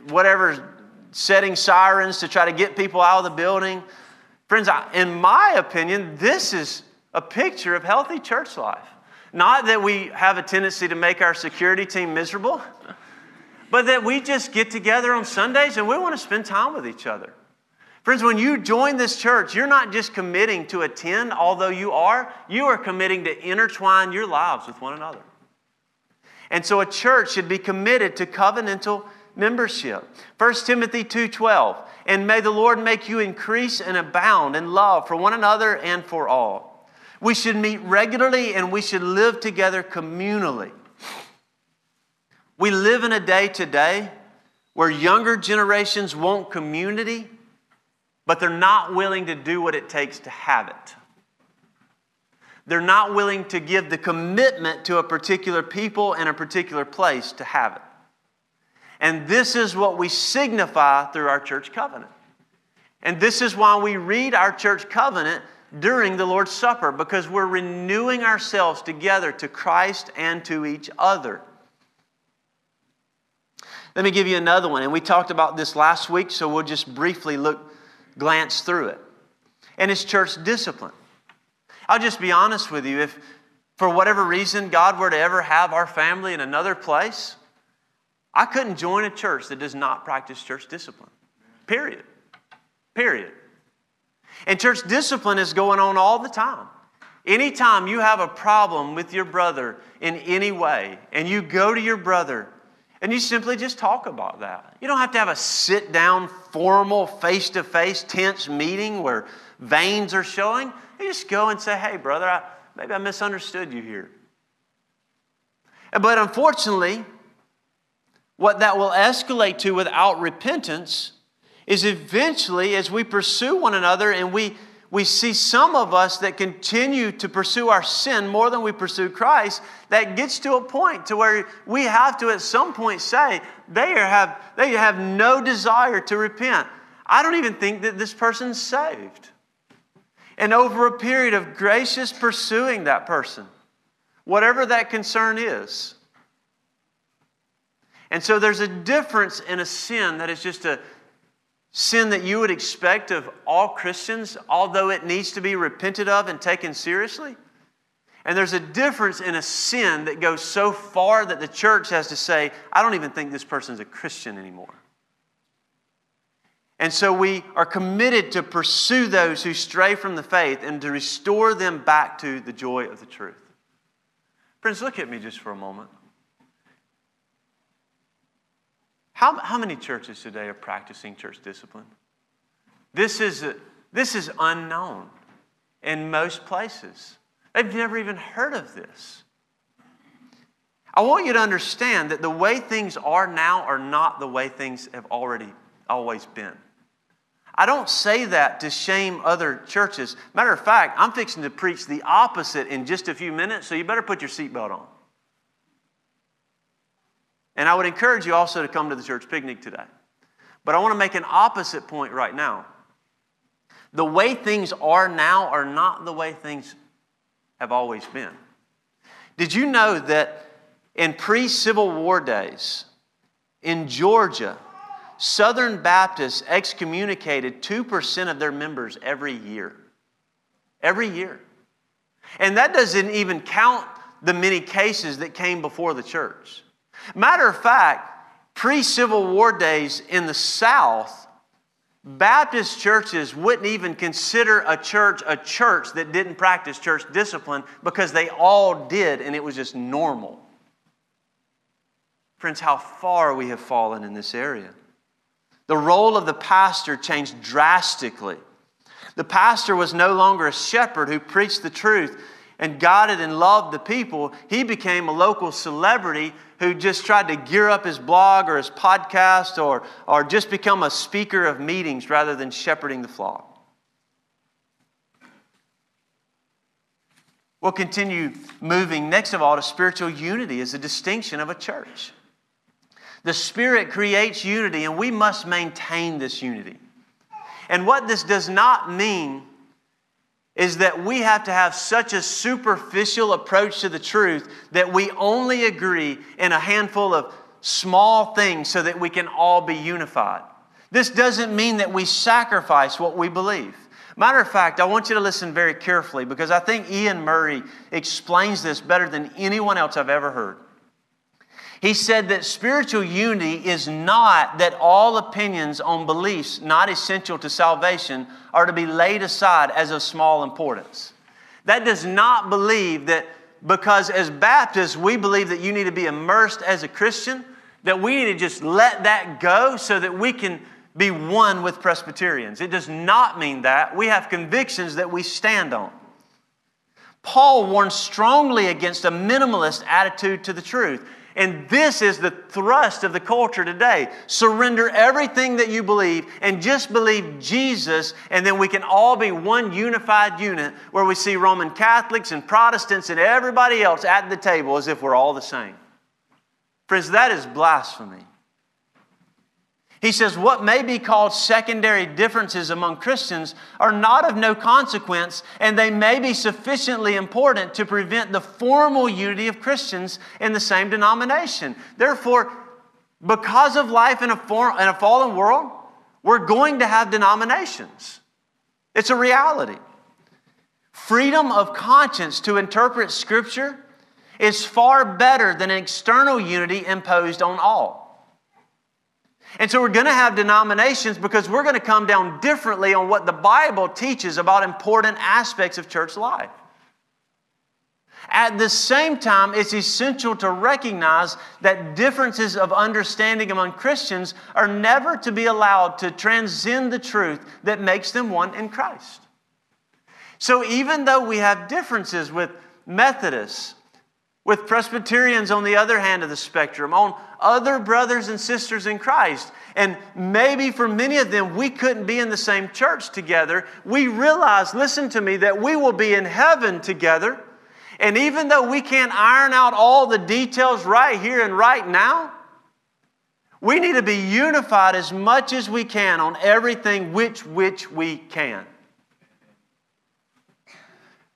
whatever, setting sirens to try to get people out of the building. Friends, in my opinion, this is a picture of healthy church life. Not that we have a tendency to make our security team miserable, but that we just get together on Sundays and we want to spend time with each other. Friends, when you join this church, you're not just committing to attend, although you are, you are committing to intertwine your lives with one another. And so a church should be committed to covenantal membership. 1 Timothy 2:12, and may the Lord make you increase and abound in love for one another and for all. We should meet regularly and we should live together communally. We live in a day today where younger generations want community, but they're not willing to do what it takes to have it. They're not willing to give the commitment to a particular people and a particular place to have it. And this is what we signify through our church covenant. And this is why we read our church covenant during the Lord's Supper, because we're renewing ourselves together to Christ and to each other. Let me give you another one. And we talked about this last week, so we'll just briefly look, glance through it. And it's church discipline. I'll just be honest with you. If for whatever reason God were to ever have our family in another place, I couldn't join a church that does not practice church discipline. Period. Period. And church discipline is going on all the time. Anytime you have a problem with your brother in any way, and you go to your brother and you simply just talk about that. You don't have to have a sit down, formal, face to face, tense meeting where veins are showing. You just go and say, hey, brother, I, maybe I misunderstood you here. But unfortunately, what that will escalate to without repentance is eventually, as we pursue one another and we, we see some of us that continue to pursue our sin more than we pursue Christ, that gets to a point to where we have to at some point say, they have, they have no desire to repent. I don't even think that this person's saved. And over a period of gracious pursuing that person, whatever that concern is, and so there's a difference in a sin that is just a sin that you would expect of all Christians, although it needs to be repented of and taken seriously. And there's a difference in a sin that goes so far that the church has to say, I don't even think this person's a Christian anymore. And so we are committed to pursue those who stray from the faith and to restore them back to the joy of the truth. Friends, look at me just for a moment. How, how many churches today are practicing church discipline? This is, this is unknown in most places. They've never even heard of this. I want you to understand that the way things are now are not the way things have already always been. I don't say that to shame other churches. Matter of fact, I'm fixing to preach the opposite in just a few minutes, so you better put your seatbelt on. And I would encourage you also to come to the church picnic today. But I want to make an opposite point right now. The way things are now are not the way things have always been. Did you know that in pre Civil War days in Georgia, Southern Baptists excommunicated 2% of their members every year? Every year. And that doesn't even count the many cases that came before the church. Matter of fact, pre Civil War days in the South, Baptist churches wouldn't even consider a church a church that didn't practice church discipline because they all did and it was just normal. Friends, how far we have fallen in this area. The role of the pastor changed drastically. The pastor was no longer a shepherd who preached the truth and guided and loved the people. He became a local celebrity who just tried to gear up his blog or his podcast or, or just become a speaker of meetings rather than shepherding the flock. We'll continue moving, next of all, to spiritual unity as a distinction of a church. The Spirit creates unity, and we must maintain this unity. And what this does not mean is that we have to have such a superficial approach to the truth that we only agree in a handful of small things so that we can all be unified. This doesn't mean that we sacrifice what we believe. Matter of fact, I want you to listen very carefully because I think Iain Murray explains this better than anyone else I've ever heard. He said that spiritual unity is not that all opinions on beliefs not essential to salvation are to be laid aside as of small importance. That does not believe that because as Baptists we believe that you need to be immersed as a Christian, that we need to just let that go so that we can be one with Presbyterians. It does not mean that. We have convictions that we stand on. Paul warns strongly against a minimalist attitude to the truth. And this is the thrust of the culture today. Surrender everything that you believe and just believe Jesus, and then we can all be one unified unit where we see Roman Catholics and Protestants and everybody else at the table as if we're all the same. Friends, that is blasphemy. He says, What may be called secondary differences among Christians are not of no consequence, and they may be sufficiently important to prevent the formal unity of Christians in the same denomination. Therefore, because of life in a, in a fallen world, we're going to have denominations. It's a reality. Freedom of conscience to interpret Scripture is far better than an external unity imposed on all. And so we're going to have denominations because we're going to come down differently on what the Bible teaches about important aspects of church life. At the same time, it's essential to recognize that differences of understanding among Christians are never to be allowed to transcend the truth that makes them one in Christ. So even though we have differences with Methodists, with Presbyterians on the other hand of the spectrum, on other brothers and sisters in Christ. And maybe for many of them, we couldn't be in the same church together. We realize, listen to me, that we will be in heaven together. And even though we can't iron out all the details right here and right now, we need to be unified as much as we can on everything which which we can.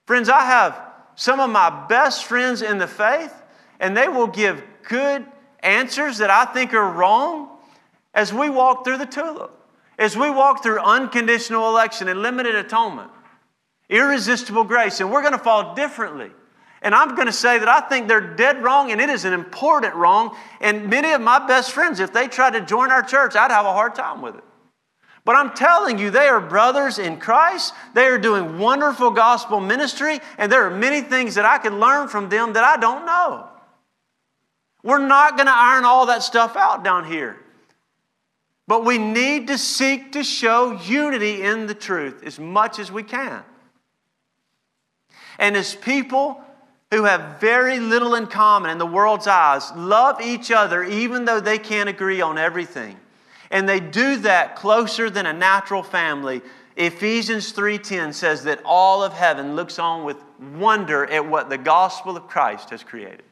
Friends, I have some of my best friends in the faith, and they will give good answers that I think are wrong as we walk through the tulip, as we walk through unconditional election and limited atonement, irresistible grace, and we're going to fall differently. And I'm going to say that I think they're dead wrong, and it is an important wrong. And many of my best friends, if they tried to join our church, I'd have a hard time with it. But I'm telling you, they are brothers in Christ. They are doing wonderful gospel ministry, and there are many things that I can learn from them that I don't know. We're not going to iron all that stuff out down here. But we need to seek to show unity in the truth as much as we can. And as people who have very little in common in the world's eyes love each other even though they can't agree on everything and they do that closer than a natural family. Ephesians 3:10 says that all of heaven looks on with wonder at what the gospel of Christ has created.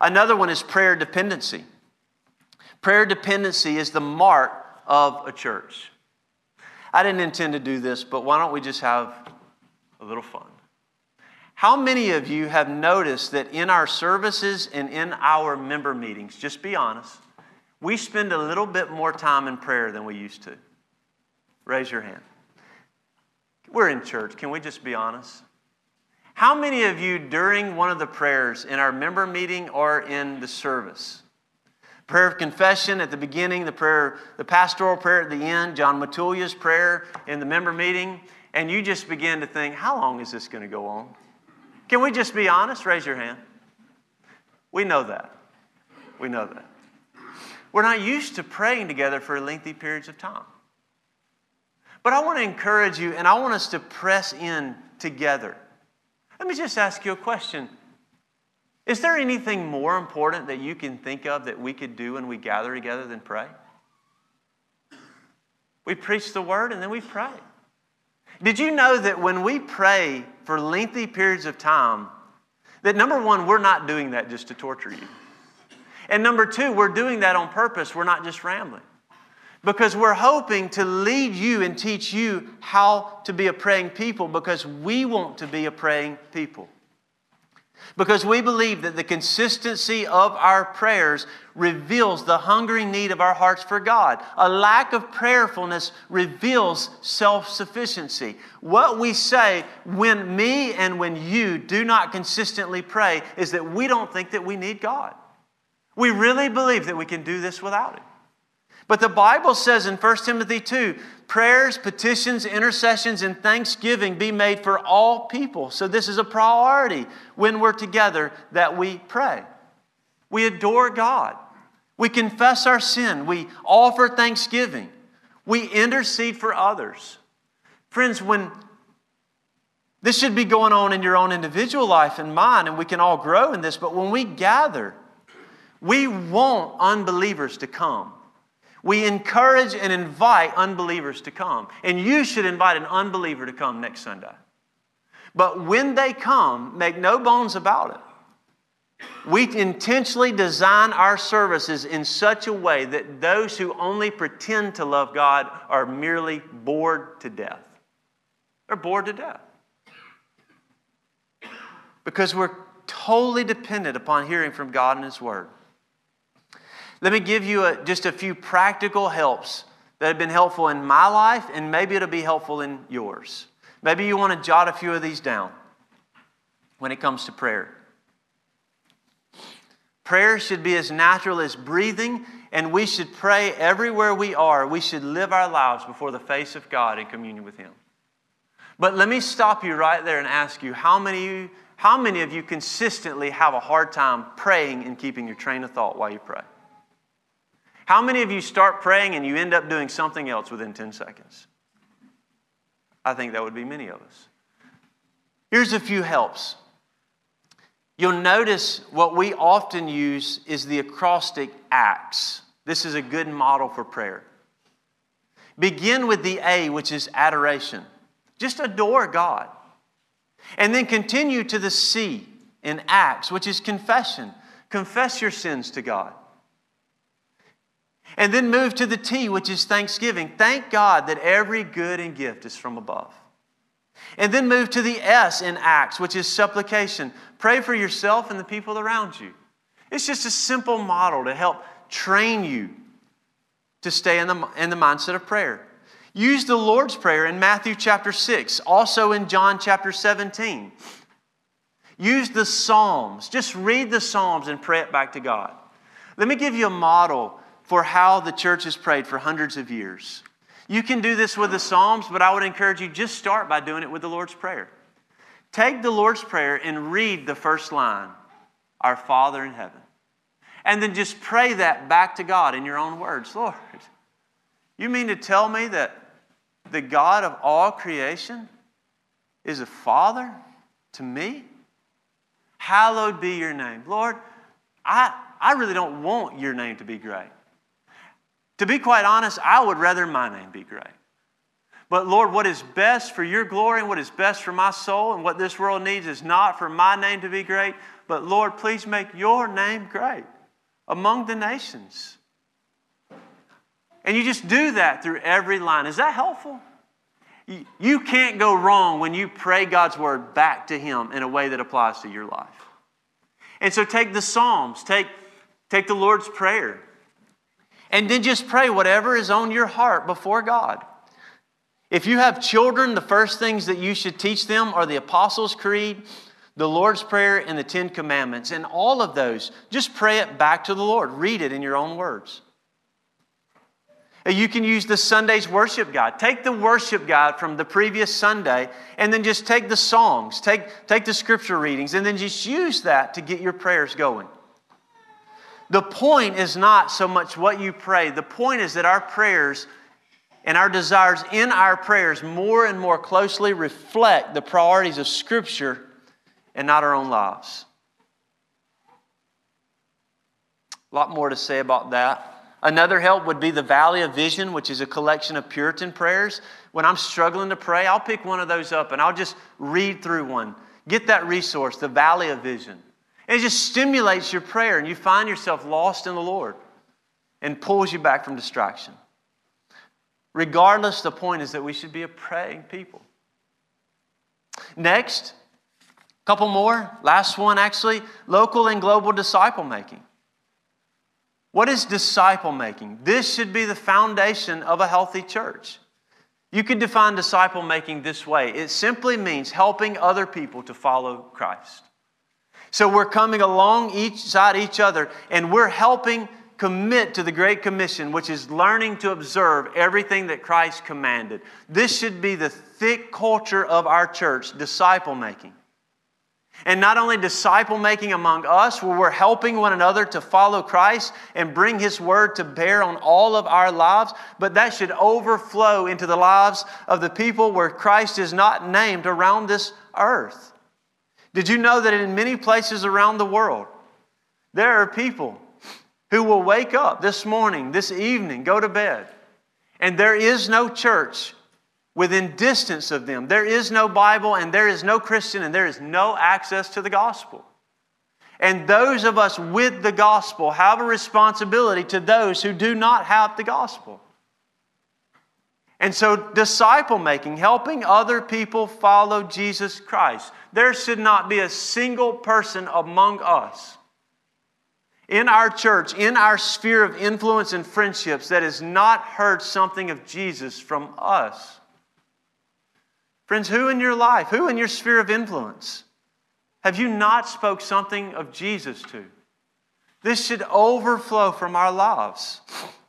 Another one is prayer dependency. Prayer dependency is the mark of a church. I didn't intend to do this, but why don't we just have a little fun? How many of you have noticed that in our services and in our member meetings, just be honest, we spend a little bit more time in prayer than we used to? Raise your hand. We're in church. Can we just be honest? How many of you during one of the prayers in our member meeting or in the service, prayer of confession at the beginning, the prayer, the pastoral prayer at the end, John Matulia's prayer in the member meeting, and you just begin to think, how long is this going to go on? Can we just be honest? Raise your hand. We know that. We know that. We're not used to praying together for lengthy periods of time. But I want to encourage you and I want us to press in together. Let me just ask you a question. Is there anything more important that you can think of that we could do when we gather together than pray? We preach the word and then we pray. Did you know that when we pray for lengthy periods of time, that number one, we're not doing that just to torture you. And number two, we're doing that on purpose. We're not just rambling. Because we're hoping to lead you and teach you how to be a praying people because we want to be a praying people. Because we believe that the consistency of our prayers reveals the hungering need of our hearts for God. A lack of prayerfulness reveals self sufficiency. What we say when me and when you do not consistently pray is that we don't think that we need God. We really believe that we can do this without Him. But the Bible says in 1 Timothy 2 prayers, petitions, intercessions, and thanksgiving be made for all people. So this is a priority when we're together that we pray. We adore God. We confess our sin. We offer thanksgiving. We intercede for others. Friends, when this should be going on in your own individual life and mine, and we can all grow in this, but when we gather, we want unbelievers to come. We encourage and invite unbelievers to come. And you should invite an unbeliever to come next Sunday. But when they come, make no bones about it. We intentionally design our services in such a way that those who only pretend to love God are merely bored to death. They're bored to death. Because we're totally dependent upon hearing from God and His Word. Let me give you a, just a few practical helps that have been helpful in my life, and maybe it'll be helpful in yours. Maybe you want to jot a few of these down when it comes to prayer. Prayer should be as natural as breathing, and we should pray everywhere we are. We should live our lives before the face of God in communion with Him. But let me stop you right there and ask you how many, you, how many of you consistently have a hard time praying and keeping your train of thought while you pray? How many of you start praying and you end up doing something else within 10 seconds? I think that would be many of us. Here's a few helps. You'll notice what we often use is the acrostic ACTS. This is a good model for prayer. Begin with the A, which is adoration. Just adore God. And then continue to the C in Acts, which is confession. Confess your sins to God. And then move to the T, which is thanksgiving. Thank God that every good and gift is from above. And then move to the S in Acts, which is supplication. Pray for yourself and the people around you. It's just a simple model to help train you to stay in the, in the mindset of prayer. Use the Lord's Prayer in Matthew chapter 6, also in John chapter 17. Use the Psalms. Just read the Psalms and pray it back to God. Let me give you a model for how the church has prayed for hundreds of years. You can do this with the Psalms, but I would encourage you just start by doing it with the Lord's Prayer. Take the Lord's Prayer and read the first line Our Father in heaven. And then just pray that back to God in your own words. Lord, you mean to tell me that the God of all creation is a Father to me? Hallowed be your name. Lord, I, I really don't want your name to be great. To be quite honest, I would rather my name be great. But Lord, what is best for your glory and what is best for my soul and what this world needs is not for my name to be great, but Lord, please make your name great among the nations. And you just do that through every line. Is that helpful? You can't go wrong when you pray God's word back to Him in a way that applies to your life. And so take the Psalms, take, take the Lord's Prayer, and then just pray whatever is on your heart before God. If you have children, the first things that you should teach them are the Apostles' Creed, the Lord's Prayer, and the Ten Commandments. And all of those, just pray it back to the Lord. Read it in your own words. You can use the Sunday's worship guide. Take the worship guide from the previous Sunday and then just take the songs, take, take the scripture readings, and then just use that to get your prayers going. The point is not so much what you pray, the point is that our prayers and our desires in our prayers more and more closely reflect the priorities of Scripture and not our own lives. A lot more to say about that. Another help would be the Valley of Vision, which is a collection of Puritan prayers. When I'm struggling to pray, I'll pick one of those up and I'll just read through one. Get that resource, the Valley of Vision. It just stimulates your prayer, and you find yourself lost in the Lord and pulls you back from distraction. Regardless, the point is that we should be a praying people. Next, a Couple more. Last one, actually local and global disciple making. What is disciple making? This should be the foundation of a healthy church. You could define disciple making this way it simply means helping other people to follow Christ. So we're coming along each side each other and we're helping commit to the Great Commission, which is learning to observe everything that Christ commanded. This should be the thick culture of our church, disciple making. And not only disciple making among us, where we're helping one another to follow Christ and bring His word to bear on all of our lives, but that should overflow into the lives of the people where Christ is not named around this earth. Did you know that in many places around the world, there are people who will wake up this morning, this evening, go to bed, and there is no church within distance of them. There is no Bible, and there is no Christian, and there is no access to the gospel. And those of us with the gospel have a responsibility to those who do not have the gospel. And so, disciple making, helping other people follow Jesus Christ. There should not be a single person among us in our church, in our sphere of influence and friendships, that has not heard something of Jesus from us. Friends, who in your life, who in your sphere of influence have you not spoke something of Jesus to? This should overflow from our lives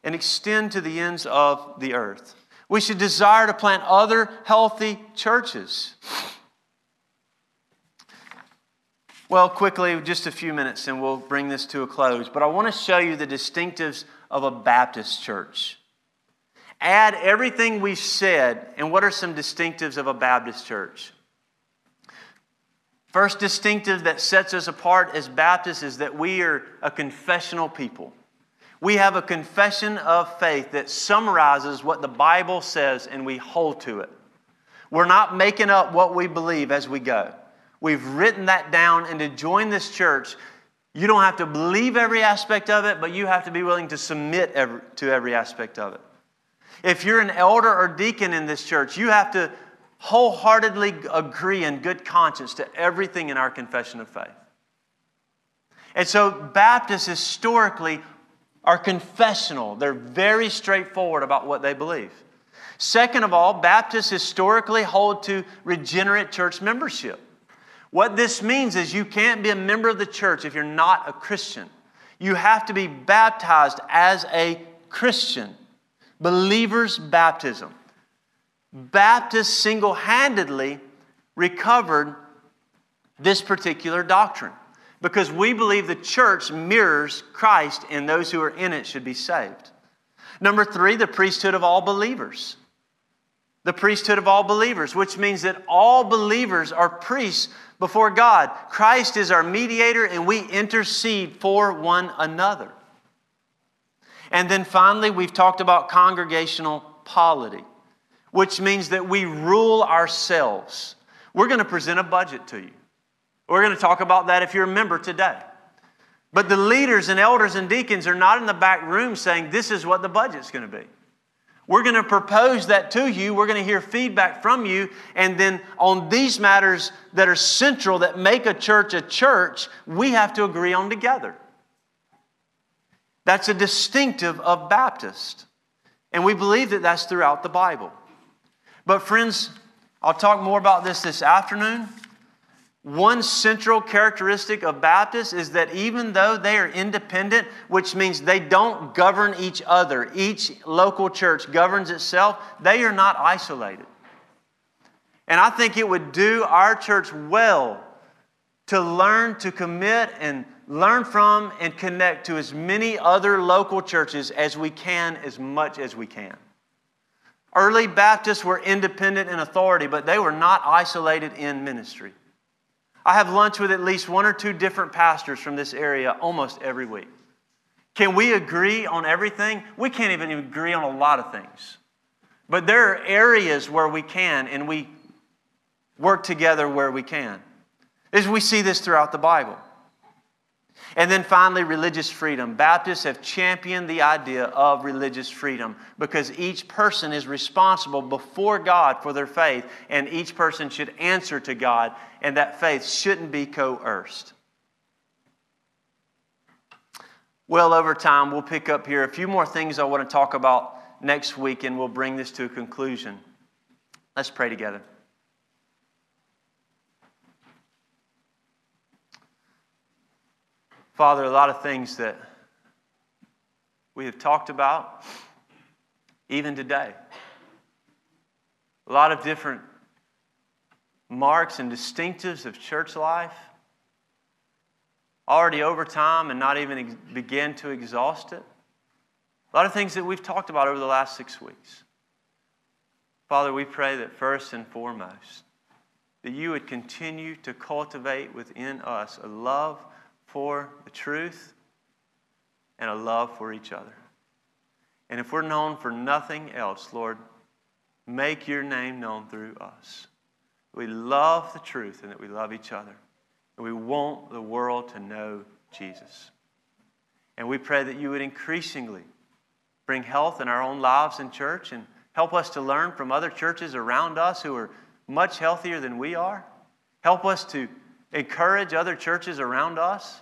and extend to the ends of the earth. We should desire to plant other healthy churches. Well, quickly, just a few minutes and we'll bring this to a close. But I want to show you the distinctives of a Baptist church add everything we've said, and what are some distinctives of a Baptist church? First distinctive that sets us apart as Baptists is that we are a confessional people. We have a confession of faith that summarizes what the Bible says and we hold to it. We're not making up what we believe as we go. We've written that down, and to join this church, you don't have to believe every aspect of it, but you have to be willing to submit every, to every aspect of it. If you're an elder or deacon in this church, you have to wholeheartedly agree in good conscience to everything in our confession of faith. And so, Baptists historically are confessional, they're very straightforward about what they believe. Second of all, Baptists historically hold to regenerate church membership. What this means is you can't be a member of the church if you're not a Christian. You have to be baptized as a Christian. Believer's baptism. Baptists single handedly recovered this particular doctrine because we believe the church mirrors Christ and those who are in it should be saved. Number three, the priesthood of all believers. The priesthood of all believers, which means that all believers are priests before God. Christ is our mediator and we intercede for one another. And then finally, we've talked about congregational polity, which means that we rule ourselves. We're going to present a budget to you. We're going to talk about that if you're a member today. But the leaders and elders and deacons are not in the back room saying, This is what the budget's going to be. We're going to propose that to you. We're going to hear feedback from you. And then on these matters that are central, that make a church a church, we have to agree on together. That's a distinctive of Baptist. And we believe that that's throughout the Bible. But, friends, I'll talk more about this this afternoon. One central characteristic of Baptists is that even though they are independent, which means they don't govern each other, each local church governs itself, they are not isolated. And I think it would do our church well to learn to commit and learn from and connect to as many other local churches as we can, as much as we can. Early Baptists were independent in authority, but they were not isolated in ministry. I have lunch with at least one or two different pastors from this area almost every week. Can we agree on everything? We can't even agree on a lot of things. But there are areas where we can, and we work together where we can. As we see this throughout the Bible. And then finally, religious freedom. Baptists have championed the idea of religious freedom because each person is responsible before God for their faith, and each person should answer to God, and that faith shouldn't be coerced. Well, over time, we'll pick up here a few more things I want to talk about next week, and we'll bring this to a conclusion. Let's pray together. Father, a lot of things that we have talked about, even today. A lot of different marks and distinctives of church life. Already over time and not even ex- begin to exhaust it. A lot of things that we've talked about over the last six weeks. Father, we pray that first and foremost, that you would continue to cultivate within us a love for the truth and a love for each other. And if we're known for nothing else, Lord, make your name known through us. We love the truth and that we love each other. And we want the world to know Jesus. And we pray that you would increasingly bring health in our own lives in church and help us to learn from other churches around us who are much healthier than we are. Help us to encourage other churches around us.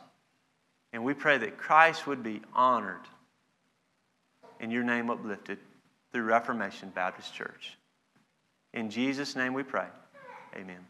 And we pray that Christ would be honored and your name uplifted through Reformation Baptist Church. In Jesus' name we pray. Amen.